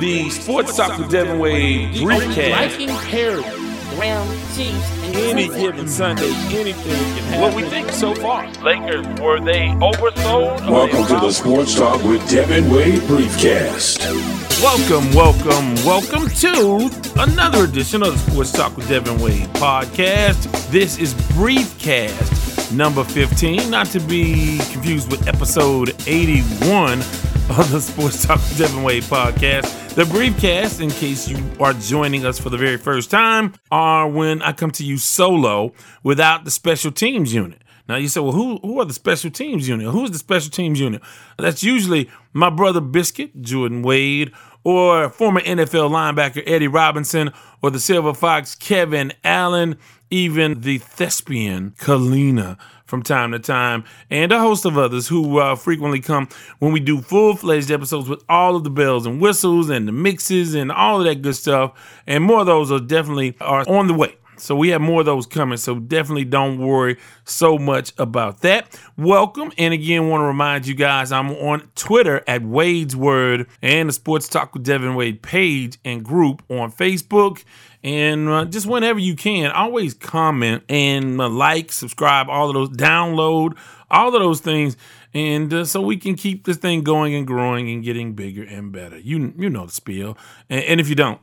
The Sports Talk with Devin Wade briefcast. Liking Perry, Brown Chiefs, and Any given Sunday, anything can happen. What we think so far. Lakers, were they oversold? Welcome they to the Sports Talk with Devin Wade Briefcast. Welcome, welcome, welcome to another edition of the Sports Talk with Devin Wade podcast. This is Briefcast number 15, not to be confused with episode 81 of the Sports Talk with Devin Wade podcast. The Briefcast, in case you are joining us for the very first time, are when I come to you solo without the special teams unit. Now you say, well, who who are the special teams unit? Who's the special teams unit? That's usually my brother Biscuit, Jordan Wade, or former NFL linebacker Eddie Robinson, or the Silver Fox Kevin Allen, even the thespian Kalina from time to time, and a host of others who uh, frequently come when we do full fledged episodes with all of the bells and whistles and the mixes and all of that good stuff. And more of those are definitely are on the way. So we have more of those coming. So definitely don't worry so much about that. Welcome. And again, want to remind you guys I'm on Twitter at Wade's Word and the Sports Talk with Devin Wade page and group on Facebook. And uh, just whenever you can, always comment and uh, like, subscribe, all of those, download, all of those things. And uh, so we can keep this thing going and growing and getting bigger and better. You you know the spiel. And, and if you don't,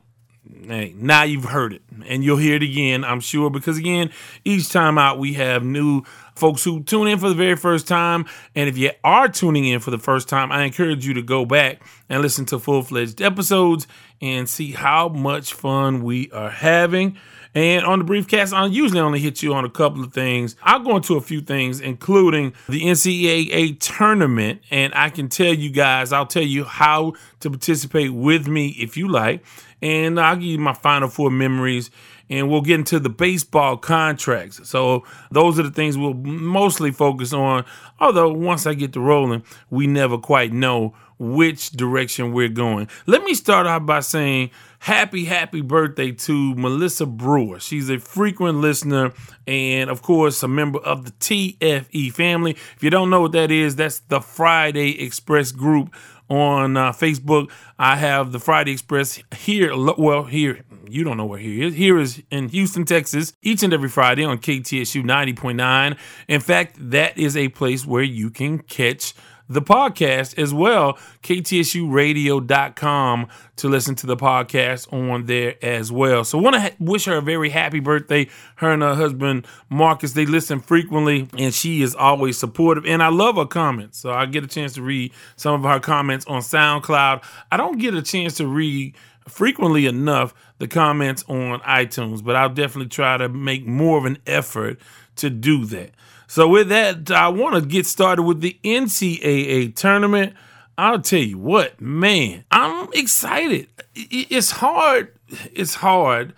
Hey, now you've heard it, and you'll hear it again, I'm sure, because again, each time out we have new folks who tune in for the very first time. And if you are tuning in for the first time, I encourage you to go back and listen to full fledged episodes and see how much fun we are having. And on the briefcast, I usually only hit you on a couple of things. I'll go into a few things, including the NCAA tournament. And I can tell you guys, I'll tell you how to participate with me if you like. And I'll give you my final four memories. And we'll get into the baseball contracts. So those are the things we'll mostly focus on. Although once I get to rolling, we never quite know which direction we're going. Let me start out by saying happy, happy birthday to Melissa Brewer. She's a frequent listener and, of course, a member of the TFE family. If you don't know what that is, that's the Friday Express group on uh, Facebook. I have the Friday Express here. Well, here, you don't know where here is. Here is in Houston, Texas, each and every Friday on KTSU 90.9. In fact, that is a place where you can catch the podcast as well, ktsusradio.com to listen to the podcast on there as well. So want to ha- wish her a very happy birthday. Her and her husband Marcus, they listen frequently and she is always supportive and I love her comments. So I get a chance to read some of her comments on SoundCloud. I don't get a chance to read frequently enough the comments on iTunes, but I'll definitely try to make more of an effort to do that. So with that, I want to get started with the NCAA tournament. I'll tell you what, man, I'm excited. It's hard. It's hard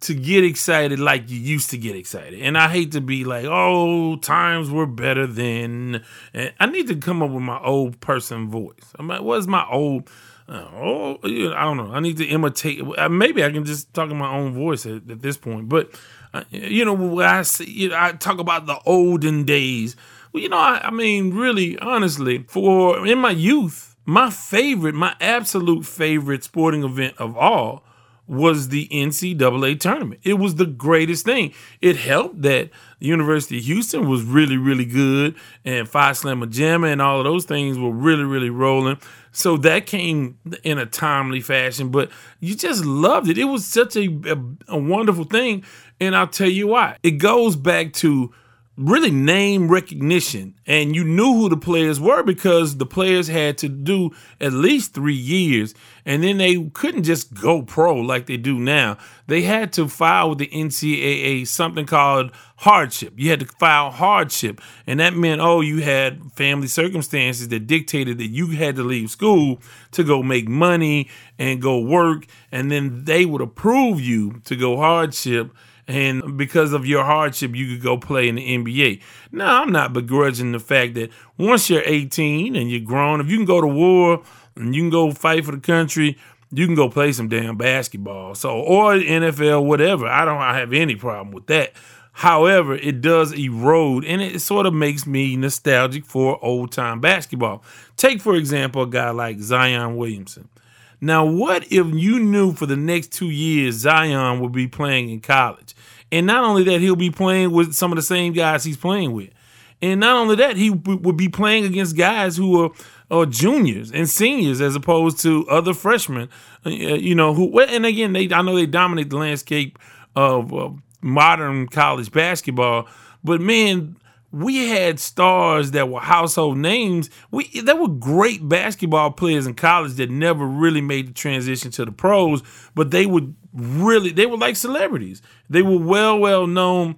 to get excited like you used to get excited. And I hate to be like, oh, times were better then. And I need to come up with my old person voice. I'm like, what's my old uh, oh, I don't know. I need to imitate. Maybe I can just talk in my own voice at, at this point. But uh, Uh, you know, I see, you know, I talk about the olden days. Well, you know, I, I mean, really, honestly, for in my youth, my favorite, my absolute favorite sporting event of all was the NCAA tournament. It was the greatest thing. It helped that the University of Houston was really, really good, and Phi Slama Jama and all of those things were really, really rolling. So that came in a timely fashion, but you just loved it. It was such a, a, a wonderful thing. And I'll tell you why. It goes back to really name recognition. And you knew who the players were because the players had to do at least three years. And then they couldn't just go pro like they do now. They had to file with the NCAA something called hardship. You had to file hardship. And that meant, oh, you had family circumstances that dictated that you had to leave school to go make money and go work. And then they would approve you to go hardship and because of your hardship, you could go play in the NBA. Now, I'm not begrudging the fact that once you're 18 and you're grown, if you can go to war and you can go fight for the country, you can go play some damn basketball. So, or NFL, whatever. I don't have any problem with that. However, it does erode and it sort of makes me nostalgic for old time basketball. Take, for example, a guy like Zion Williamson. Now, what if you knew for the next two years Zion would be playing in college? And not only that, he'll be playing with some of the same guys he's playing with. And not only that, he would be playing against guys who are, are juniors and seniors as opposed to other freshmen, uh, you know, who, and again, they I know they dominate the landscape of uh, modern college basketball, but man, we had stars that were household names. We there were great basketball players in college that never really made the transition to the pros, but they would really they were like celebrities. They were well well known.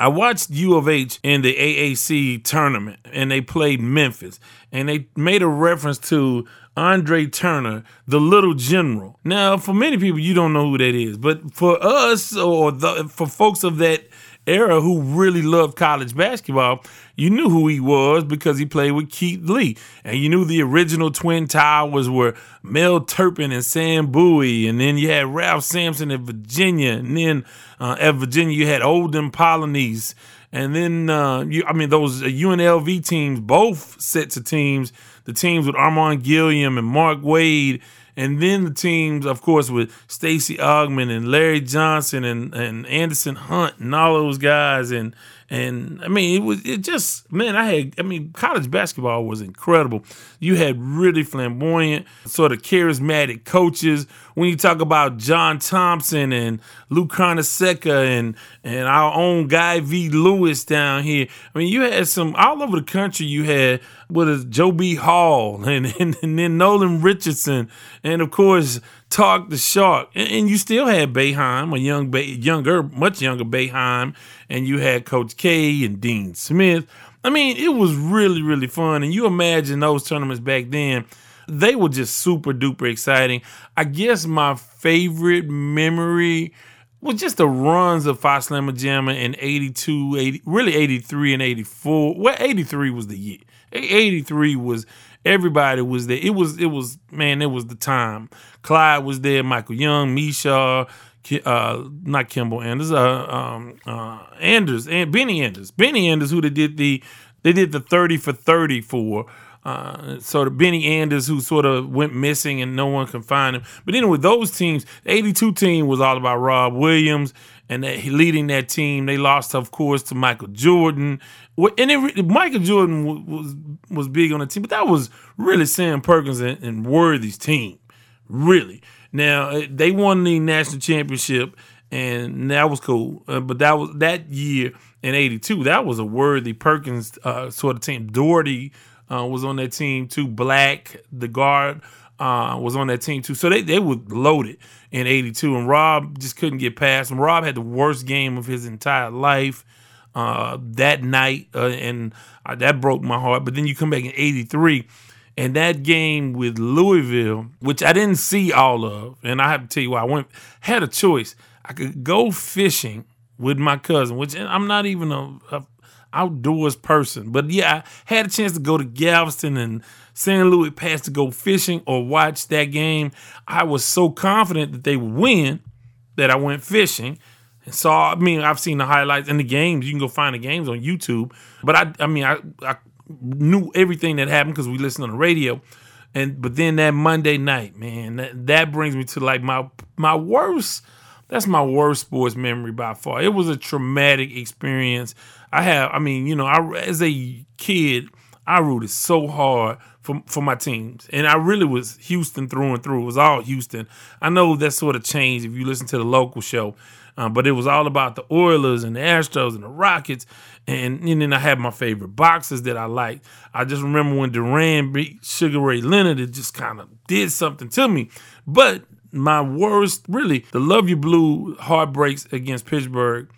I watched U of H in the AAC tournament and they played Memphis and they made a reference to Andre Turner, the little general. Now, for many people, you don't know who that is, but for us or the, for folks of that era who really loved college basketball, you knew who he was because he played with Keith Lee. And you knew the original Twin Towers were Mel Turpin and Sam Bowie. And then you had Ralph Sampson at Virginia. And then uh, at Virginia, you had Olden Polynice. And then, uh, you, I mean, those UNLV teams, both sets of teams, the teams with Armen Gilliam and Mark Wade and then the teams, of course, with Stacey Augmon and Larry Johnson and, and Anderson Hunt and all those guys. And and I mean, it was it just man. I had I mean, college basketball was incredible. You had really flamboyant, sort of charismatic coaches. When you talk about John Thompson and Lou Carnesecca and and our own Guy V. Lewis down here. I mean, you had some all over the country. You had what is Joe B. Hall and, and, and then Nolan Richardson and of course Tark the Shark. And, and you still had Boeheim, a young, younger, much younger Boeheim, and you had Coach K and Dean Smith. I mean, it was really, really fun. And you imagine those tournaments back then, they were just super duper exciting. I guess my favorite memory was just the runs of Phi Slama Jama in 82, 80, really 83 and 84. Well, 83 was the year. 83 was everybody was there. It was it was man, it was the time. Clyde was there, Michael Young, Micheaux, uh, not Kimball Anders, uh, um, uh, Anders and Benny Anders, Benny Anders, who they did the they did the thirty for thirty for. Uh, so Benny Anders, who sort of went missing and no one can find him. But anyway, those teams, the 82 team was all about Rob Williams and that, leading that team. They lost, of course, to Michael Jordan. And it, Michael Jordan was, was, was big on the team, but that was really Sam Perkins and, and Worthy's team, really. Now uh, they won the national championship, and that was cool. Uh, but that was that year in '82. That was a Worthy Perkins uh, sort of team. Daugherty uh, was on that team too. Black, the guard, uh, was on that team too. So they they were loaded in '82, and Rob just couldn't get past. And Rob had the worst game of his entire life. Uh, that night, and that broke my heart. But then you come back in '83, and that game with Louisville, which I didn't see all of, and I have to tell you why I went had a choice. I could go fishing with my cousin, which I'm not even a, a outdoors person, but yeah, I had a chance to go to Galveston and St. Luis Pass to go fishing or watch that game. I was so confident that they would win that I went fishing. And saw, I mean, I've seen the highlights and the games. You can go find the games on YouTube. But I, I mean, I, I knew everything that happened because we listened on the radio. And but then that Monday night, man, that, that brings me to like my my worst. That's my worst sports memory by far. It was a traumatic experience. I have, I mean, you know, I as a kid, I rooted so hard for for my teams, and I really was Houston through and through. It was all Houston. I know that sort of changed if you listen to the local show, uh, but it was all about the Oilers and the Astros and the Rockets. And, and then I had my favorite boxers that I liked. I just remember when Duran beat Sugar Ray Leonard, it just kind of did something to me. But my worst, really, the Luv Ya Blue heartbreaks against Pittsburgh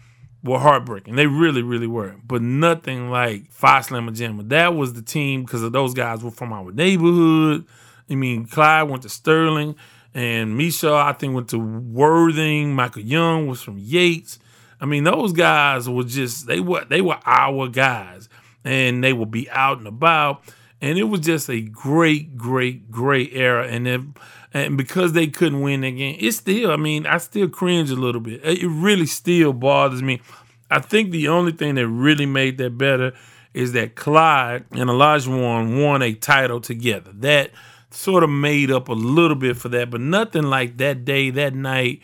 were heartbreaking. They really, really were. But nothing like Phi Slama Jama. That was the team because of those guys were from our neighborhood. I mean, Clyde went to Sterling. And Micheaux, I think, went to Worthing. Michael Young was from Yates. I mean, those guys were just they were they were our guys, and they would be out and about, and it was just a great, great, great era. And then, and because they couldn't win that game, it's still. I mean, I still cringe a little bit. It really still bothers me. I think the only thing that really made that better is that Clyde and Olajuwon won a title together. That sort of made up a little bit for that, but nothing like that day, that night.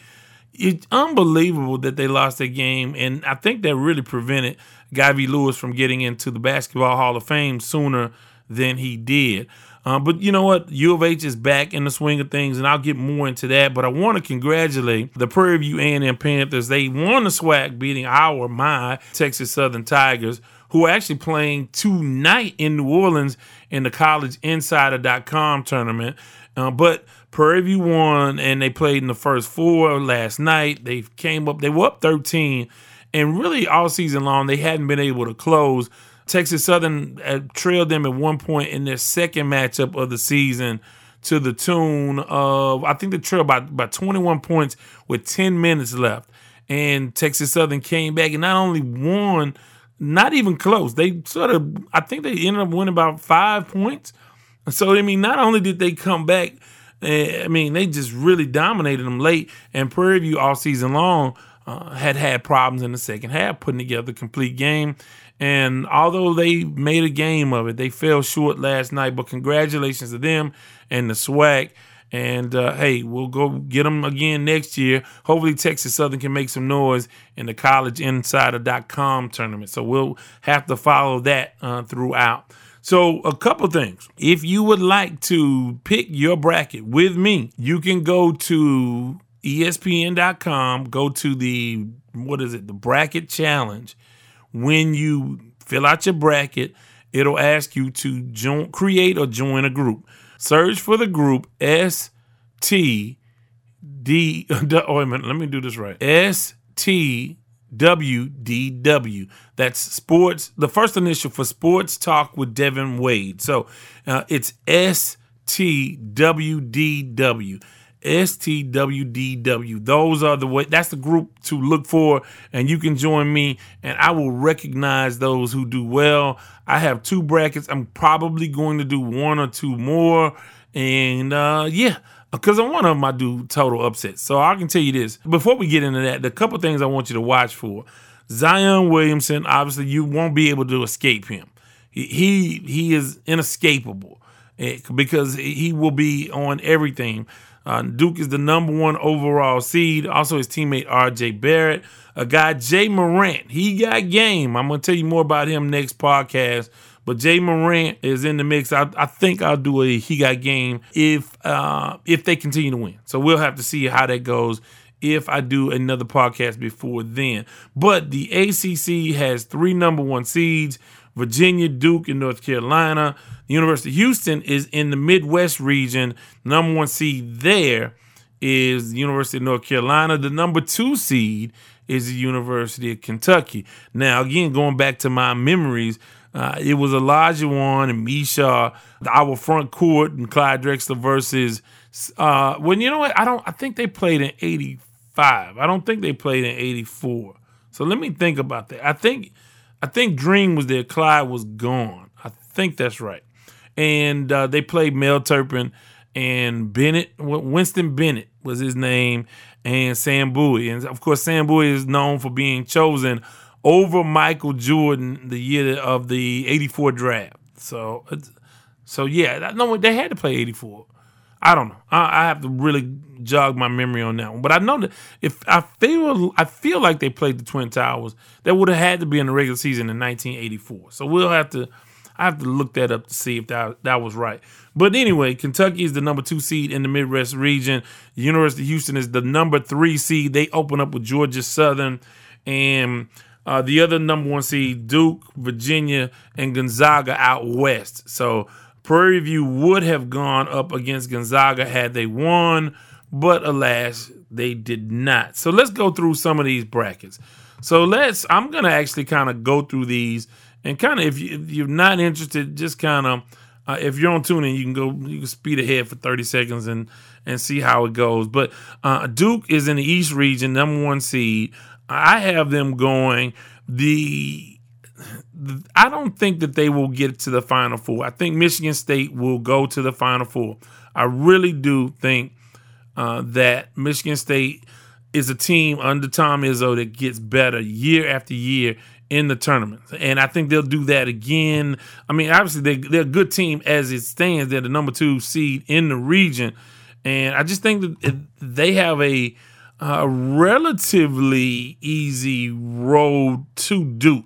It's unbelievable that they lost that game, and I think that really prevented Guy V. Lewis from getting into the Basketball Hall of Fame sooner than he did. Uh, but you know what? U of H is back in the swing of things, and I'll get more into that. But I want to congratulate the Prairie View A&M Panthers. They won the SWAC, beating our my Texas Southern Tigers, who are actually playing tonight in New Orleans in the CollegeInsider.com tournament. Uh, but Prairie View won, and they played in the first four last night. They came up, they were up 13, and really all season long they hadn't been able to close. Texas Southern uh, trailed them at one point in their second matchup of the season to the tune of I think they trailed by by 21 points with 10 minutes left. And Texas Southern came back and not only won, not even close. They sort of I think they ended up winning about five points. So I mean, not only did they come back, eh, I mean they just really dominated them late. And Prairie View all season long uh, had had problems in the second half putting together a complete game. And although they made a game of it, they fell short last night. But congratulations to them and the SWAC. And uh, hey, we'll go get them again next year. Hopefully, Texas Southern can make some noise in the collegeinsider.com tournament. So we'll have to follow that uh, throughout. So, a couple things. If you would like to pick your bracket with me, you can go to ESPN.com, go to the, what is it, the bracket challenge when you fill out your bracket, it'll ask you to join, create or join a group. Search for the group S T D. Oh, wait let me do this right. S T W D W. That's sports. The first initial for Sports Talk with Devin Wade. So uh, it's S T W D W. STWDW. Those are the way that's the group to look for and you can join me and I will recognize those who do well. I have two brackets. I'm probably going to do one or two more and uh yeah, because on one of them I do total upsets. So I can tell you this. Before we get into that, the couple things I want you to watch for. Zion Williamson, obviously you won't be able to escape him. He he is inescapable eh, because he will be on everything. Uh, Duke is the number one overall seed. Also, his teammate RJ Barrett, a guy Ja Morant. He got game. I'm gonna tell you more about him next podcast. But Ja Morant is in the mix. I, I think I'll do a he got game if uh, if they continue to win. So we'll have to see how that goes if I do another podcast before then. But the ACC has three number one seeds. Virginia, Duke, and North Carolina. The University of Houston is in the Midwest region. Number one seed there is the University of North Carolina. The number two seed is the University of Kentucky. Now, again, going back to my memories, uh, it was Olajuwon and Micheaux, our front court, and Clyde Drexler versus. Uh, well, you know what? I don't. I think they played in '85. I don't think they played in '84. So let me think about that. I think I think Dream was there. Clyde was gone. I think that's right. And uh, they played Mel Turpin and Bennett. Winston Bennett was his name, and Sam Bowie. And of course, Sam Bowie is known for being chosen over Michael Jordan the year of the '84 draft. So, so yeah, no, they had to play '84. I don't know. I, I, have to really jog my memory on that one. But I know that if I feel I feel like they played the Twin Towers, that would have had to be in the regular season in 1984. So we'll have to I have to look that up to see if that that was right. But anyway, Kentucky is the number two seed in the Midwest region. University of Houston is the number three seed. They open up with Georgia Southern and uh, the other number one seed, Duke, Virginia, and Gonzaga out west. So Prairie View would have gone up against Gonzaga had they won, but alas, they did not. So let's go through some of these brackets. So let's, I'm going to actually kind of go through these and kind of, if, you, you're not interested, just kind of, uh, if you're on tuning, you can go, you can speed ahead for 30 seconds and, and see how it goes. But uh, Duke is in the East region, number one seed. I have them going the I don't think that they will get to the Final Four. I think Michigan State will go to the Final Four. I really do think uh, that Michigan State is a team under Tom Izzo that gets better year after year in the tournament. And I think they'll do that again. I mean, obviously, they, they're a good team as it stands. They're the number two seed in the region. And I just think that they have a, a relatively easy road to Duke.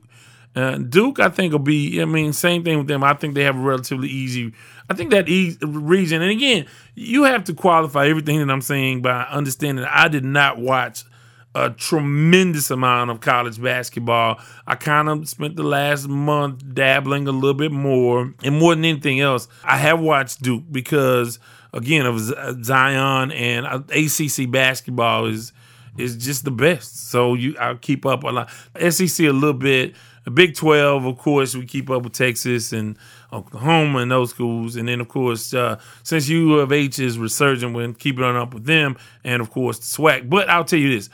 Uh, Duke, I think, will be, I mean, same thing with them. I think they have a relatively easy, I think that e- region. And again, you have to qualify everything that I'm saying by understanding I did not watch a tremendous amount of college basketball. I kind of spent the last month dabbling a little bit more, and more than anything else, I have watched Duke because again of Zion and uh, ACC basketball is is just the best. So you I keep up a lot. SEC a little bit. The Big Twelve, of course, we keep up with Texas and Oklahoma and those schools, and then of course, uh, since U of H is resurgent, we're keeping up with them, and of course, the SWAC. But I'll tell you this: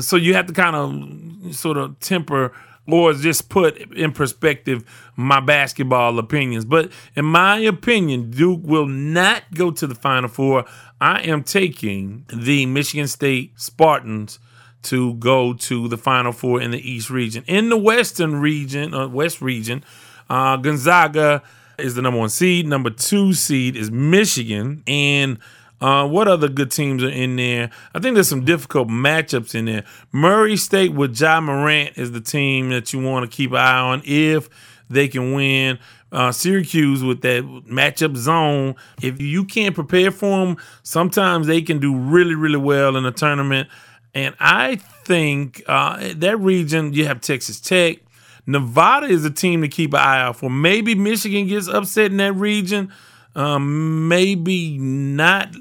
so you have to kind of sort of temper or just put in perspective my basketball opinions. But in my opinion, Duke will not go to the Final Four. I am taking the Michigan State Spartans to go to the Final Four in the East region. In the Western region, uh, West region, uh, Gonzaga is the number one seed. Number two seed is Michigan, and uh, what other good teams are in there? I think there's some difficult matchups in there. Murray State with Ja Morant is the team that you want to keep an eye on if they can win. Uh, Syracuse with that matchup zone. If you can't prepare for them, sometimes they can do really, really well in a tournament. And I think uh, that region, you have Texas Tech. Nevada is a team to keep an eye out for. Maybe Michigan gets upset in that region. Um, maybe not.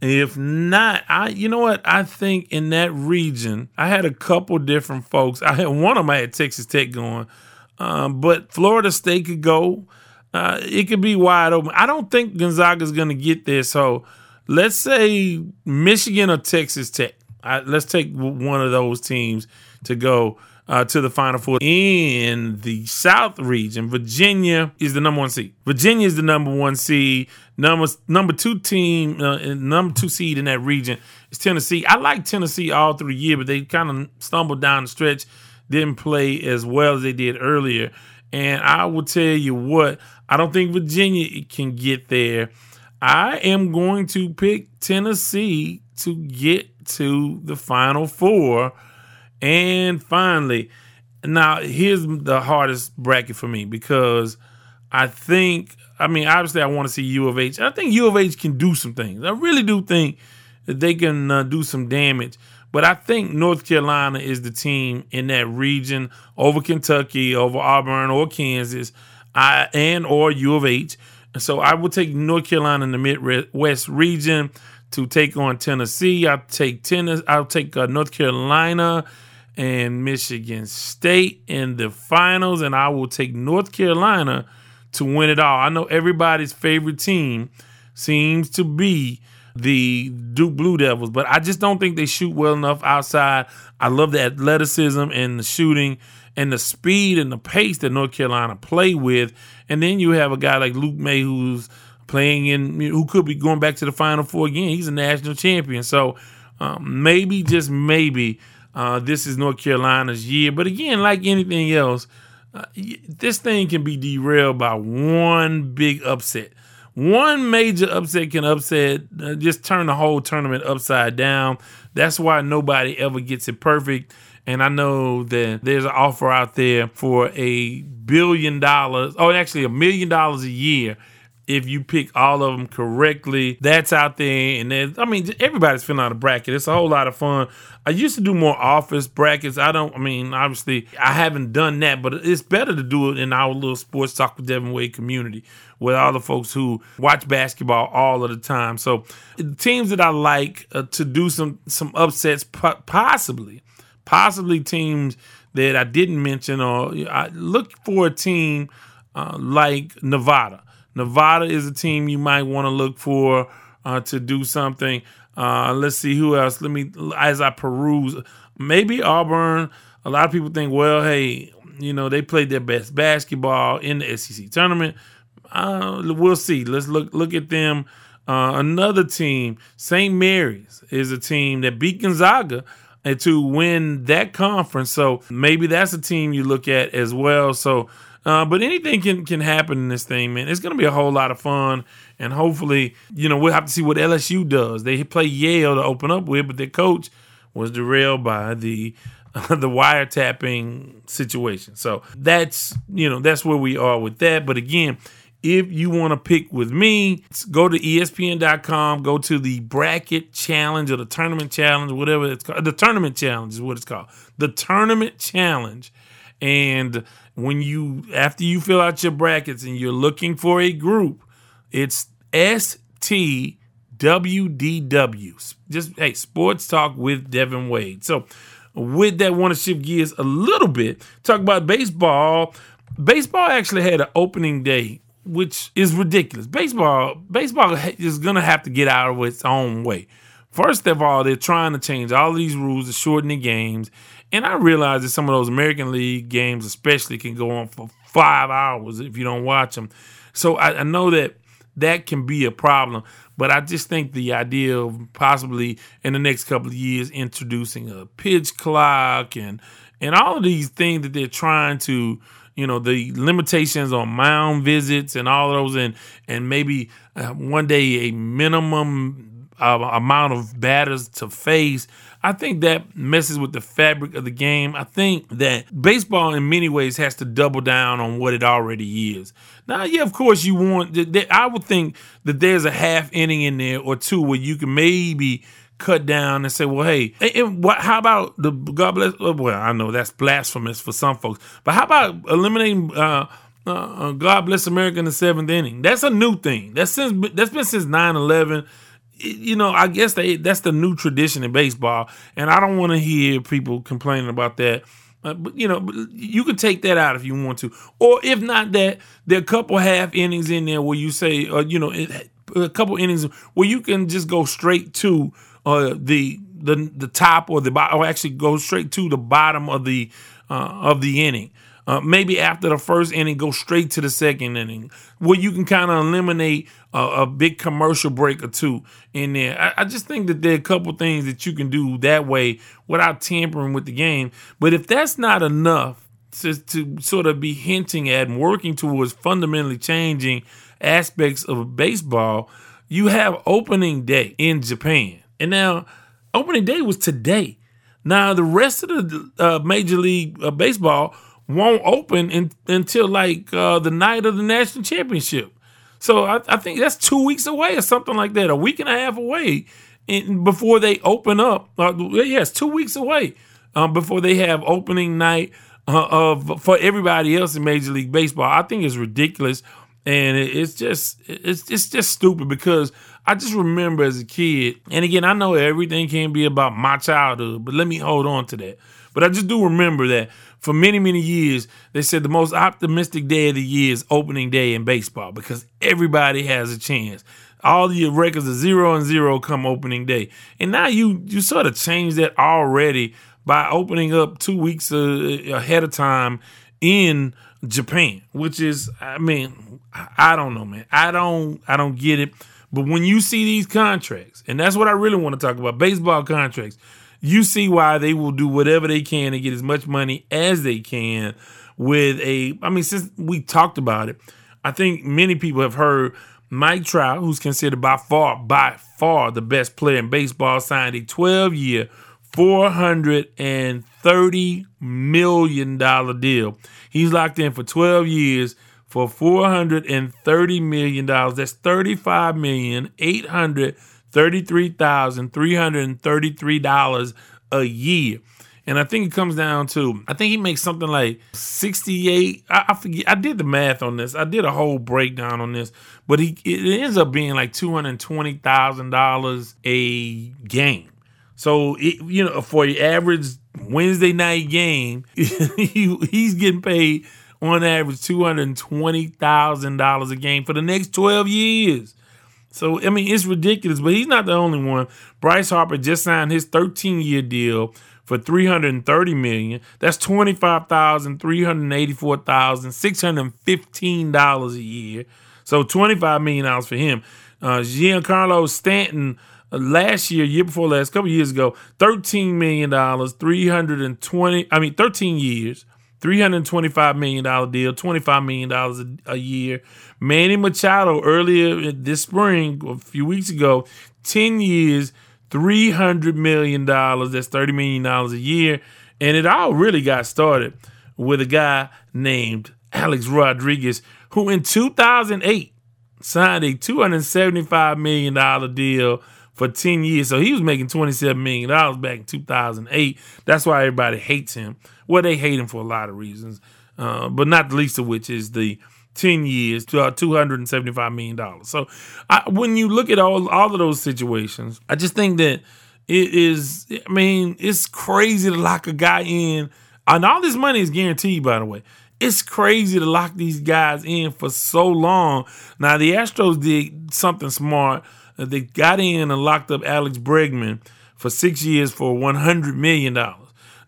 If not, I you know what I think in that region, I had a couple different folks. I had one of them had Texas Tech going, um, but Florida State could go. Uh, it could be wide open. I don't think Gonzaga's going to get there. So let's say Michigan or Texas Tech. I, let's take one of those teams to go uh, to the Final Four. In the South region, Virginia is the number one seed. Virginia is the number one seed. Number number two team, uh, number two seed in that region is Tennessee. I like Tennessee all through the year, but they kind of stumbled down the stretch, didn't play as well as they did earlier. And I will tell you what, I don't think Virginia can get there. I am going to pick Tennessee to get to the Final Four. And finally, now here's the hardest bracket for me because I think, I mean, obviously I want to see U of H. I think U of H can do some things. I really do think that they can uh, do some damage. But I think North Carolina is the team in that region over Kentucky, over Auburn or Kansas, I, and or U of H. So I will take North Carolina in the Midwest region to take on Tennessee. I'll take Tennessee. I'll take uh, North Carolina and Michigan State in the finals, and I will take North Carolina to win it all. I know everybody's favorite team seems to be the Duke Blue Devils, but I just don't think they shoot well enough outside. I love the athleticism and the shooting and the speed and the pace that North Carolina play with. And then you have a guy like Luke Maye who's playing in, who could be going back to the Final Four again. He's a national champion. So um, maybe, just maybe, uh, this is North Carolina's year. But again, like anything else, uh, this thing can be derailed by one big upset. One major upset can upset, uh, just turn the whole tournament upside down. That's why nobody ever gets it perfect. And I know that there's an offer out there for a billion dollars, oh, actually a million dollars a year if you pick all of them correctly. That's out there. And then, I mean, everybody's filling out a bracket. It's a whole lot of fun. I used to do more office brackets. I don't, I mean, obviously, I haven't done that, but it's better to do it in our little sports talk with Devin Wade community with all the folks who watch basketball all of the time. So, teams that I like uh, to do some some upsets, possibly, possibly teams that I didn't mention, or I look for a team uh, like Nevada. Nevada is a team you might want to look for uh, to do something. Uh, let's see who else. Let me, as I peruse, maybe Auburn. A lot of people think, well, hey, you know, they played their best basketball in the SEC tournament. Uh, we'll see. Let's look look at them. Uh, another team, St. Mary's, is a team that beat Gonzaga and to win that conference. So maybe that's a team you look at as well. So, uh, but anything can can happen in this thing, man. It's going to be a whole lot of fun, and hopefully, you know, we'll have to see what LSU does. They play Yale to open up with, but their coach was derailed by the the wiretapping situation. So that's you know that's where we are with that. But again, if you want to pick with me, go to ESPN.com, go to the bracket challenge or the tournament challenge, whatever it's called. The tournament challenge is what it's called. The tournament challenge. And when you, after you fill out your brackets and you're looking for a group, it's STWDW. Just, hey, sports talk with Devin Wade. So, with that, want to shift gears a little bit, talk about baseball. Baseball actually had an opening day which is ridiculous. Baseball, baseball is gonna have to get out of its own way. First of all, they're trying to change all these rules to shorten the games, and I realize that some of those American League games, especially, can go on for five hours if you don't watch them. So I, I know that that can be a problem, but I just think the idea of possibly in the next couple of years introducing a pitch clock and and all of these things that they're trying to you know the limitations on mound visits and all those and and maybe uh, one day a minimum uh, amount of batters to face I think that messes with the fabric of the game. I think that baseball, in many ways, has to double down on what it already is. Now, yeah, of course, you want. I would think that there's a half inning in there or two where you can maybe cut down and say, well, hey, and what, how about the God bless? Uh, well, I know that's blasphemous for some folks, but how about eliminating uh, uh, uh, God bless America in the seventh inning? That's a new thing. That's since that's been since 9-11. You know, I guess they that's the new tradition in baseball, and I don't want to hear people complaining about that. Uh, but you know, you can take that out if you want to, or if not that, there are a couple half innings in there where you say, uh, you know, a couple innings where you can just go straight to uh, the the the top or the bottom, or actually go straight to the bottom of the uh, of the inning. Uh, maybe after the first inning, go straight to the second inning, where you can kind of eliminate a, a, big commercial break or two in there. I, I, just think that there are a couple things that you can do that way without tampering with the game. But if that's not enough to, to sort of be hinting at and working towards fundamentally changing aspects of baseball, you have opening day in Japan. And now, opening day was today. Now, the rest of the uh, Major League uh, Baseball won't open in, until like uh, the night of the national championship. So I, I, think that's two weeks away or something like that, a week and a half away in, before they open up. Uh, yes, two weeks away um, before they have opening night uh, of for everybody else in Major League Baseball. I think it's ridiculous, and it, it's just it's it's just stupid because I just remember as a kid, and again, I know everything can't be about my childhood, but let me hold on to that. But I just do remember that for many, many years, they said the most optimistic day of the year is opening day in baseball because everybody has a chance. All the records are zero and zero come opening day. And now you you sort of change that already by opening up two weeks uh, ahead of time in Japan, which is, I mean, I don't know, man. I don't, I don't get it. But when you see these contracts, and that's what I really want to talk about baseball contracts, you see why they will do whatever they can to get as much money as they can with a. I mean, since we talked about it, I think many people have heard Mike Trout, who's considered by far, by far the best player in baseball, signed a 12 year, $430 million deal. He's locked in for 12 years for $430 million. That's $35,833,333 a year. And I think it comes down to, I think he makes something like 68. I, I, forget, I did the math on this. I did a whole breakdown on this, but he it ends up being like $220,000 a game. So, it, you know, for the average Wednesday night game, he, he's getting paid on average $220,000 a game for the next 12 years. So, I mean, it's ridiculous, but he's not the only one. Bryce Harper just signed his 13 year deal for 330 million. That's $25,384,615 a year. So $25 million for him. Uh, Giancarlo Stanton Uh, last year, year before last, couple years ago, $13 million, 320, I mean, 13 years, $325 million deal, $25 million a, a year. Manny Machado earlier this spring, a few weeks ago, 10 years, $300 million. That's $30 million a year. And it all really got started with a guy named Alex Rodriguez, who in 2008 signed a $275 million deal for 10 years. So he was making $27 million back in 2008. That's why everybody hates him. Well, they hate him for a lot of reasons, uh, but not the least of which is the 10 years to uh, $275 million. So I, when you look at all, all of those situations, I just think that it is, I mean, it's crazy to lock a guy in. And all this money is guaranteed, by the way. It's crazy to lock these guys in for so long. Now, the Astros did something smart. Uh, they got in and locked up Alex Bregman for six years for $100 million.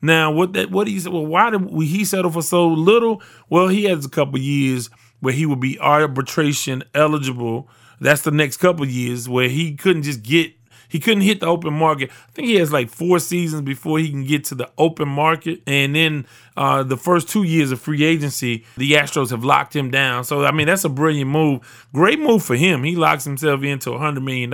Now, what that what he said? Well, why did he settle for so little? Well, he has a couple years where he would be arbitration eligible. That's the next couple years where he couldn't just get he couldn't hit the open market. I think he has like four seasons before he can get to the open market. And then uh, the first two years of free agency, the Astros have locked him down. So, I mean, that's a brilliant move. Great move for him. He locks himself into $100 million.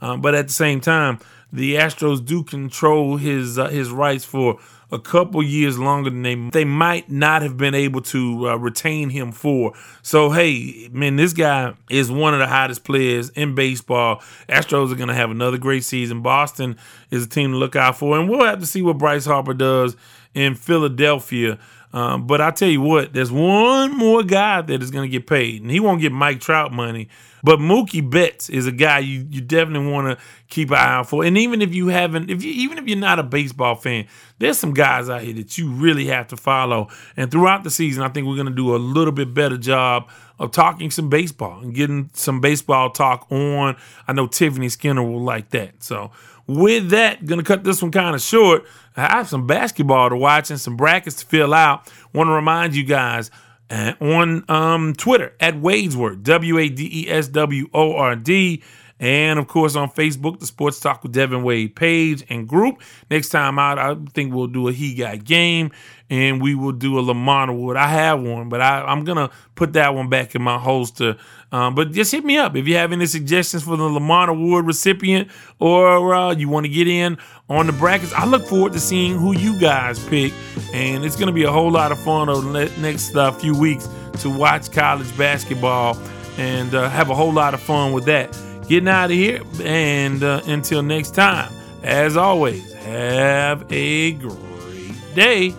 Um, but at the same time, the Astros do control his uh, his rights for a couple years longer than they they might not have been able to uh, retain him for. So hey, man, this guy is one of the hottest players in baseball. Astros are going to have another great season. Boston is a team to look out for, and we'll have to see what Bryce Harper does in Philadelphia. Um, but I tell you what, there's one more guy that is going to get paid, and he won't get Mike Trout money. But Mookie Betts is a guy you, you definitely want to keep an eye out for. And even if you haven't, if you even if you're not a baseball fan, there's some guys out here that you really have to follow. And throughout the season, I think we're to do a little bit better job of talking some baseball and getting some baseball talk on. I know Tiffany Skinner will like that. So with that, gonna cut this one kind of short. I have some basketball to watch and some brackets to fill out. Want to remind you guys uh, on um, Twitter at Wadesword, W A D E S W O R D. And of course, on Facebook, the Sports Talk with Devin Wade page and group. Next time out, I think we'll do a He Got Game and we will do a Lamont Award. I have one, but I, am going to put that one back in my holster. Um, but just hit me up if you have any suggestions for the Lamont Award recipient or uh, you want to get in on the brackets. I look forward to seeing who you guys pick. And it's going to be a whole lot of fun over the next uh, few weeks to watch college basketball and uh, have a whole lot of fun with that getting out of here. And uh, until next time, as always, have a great day.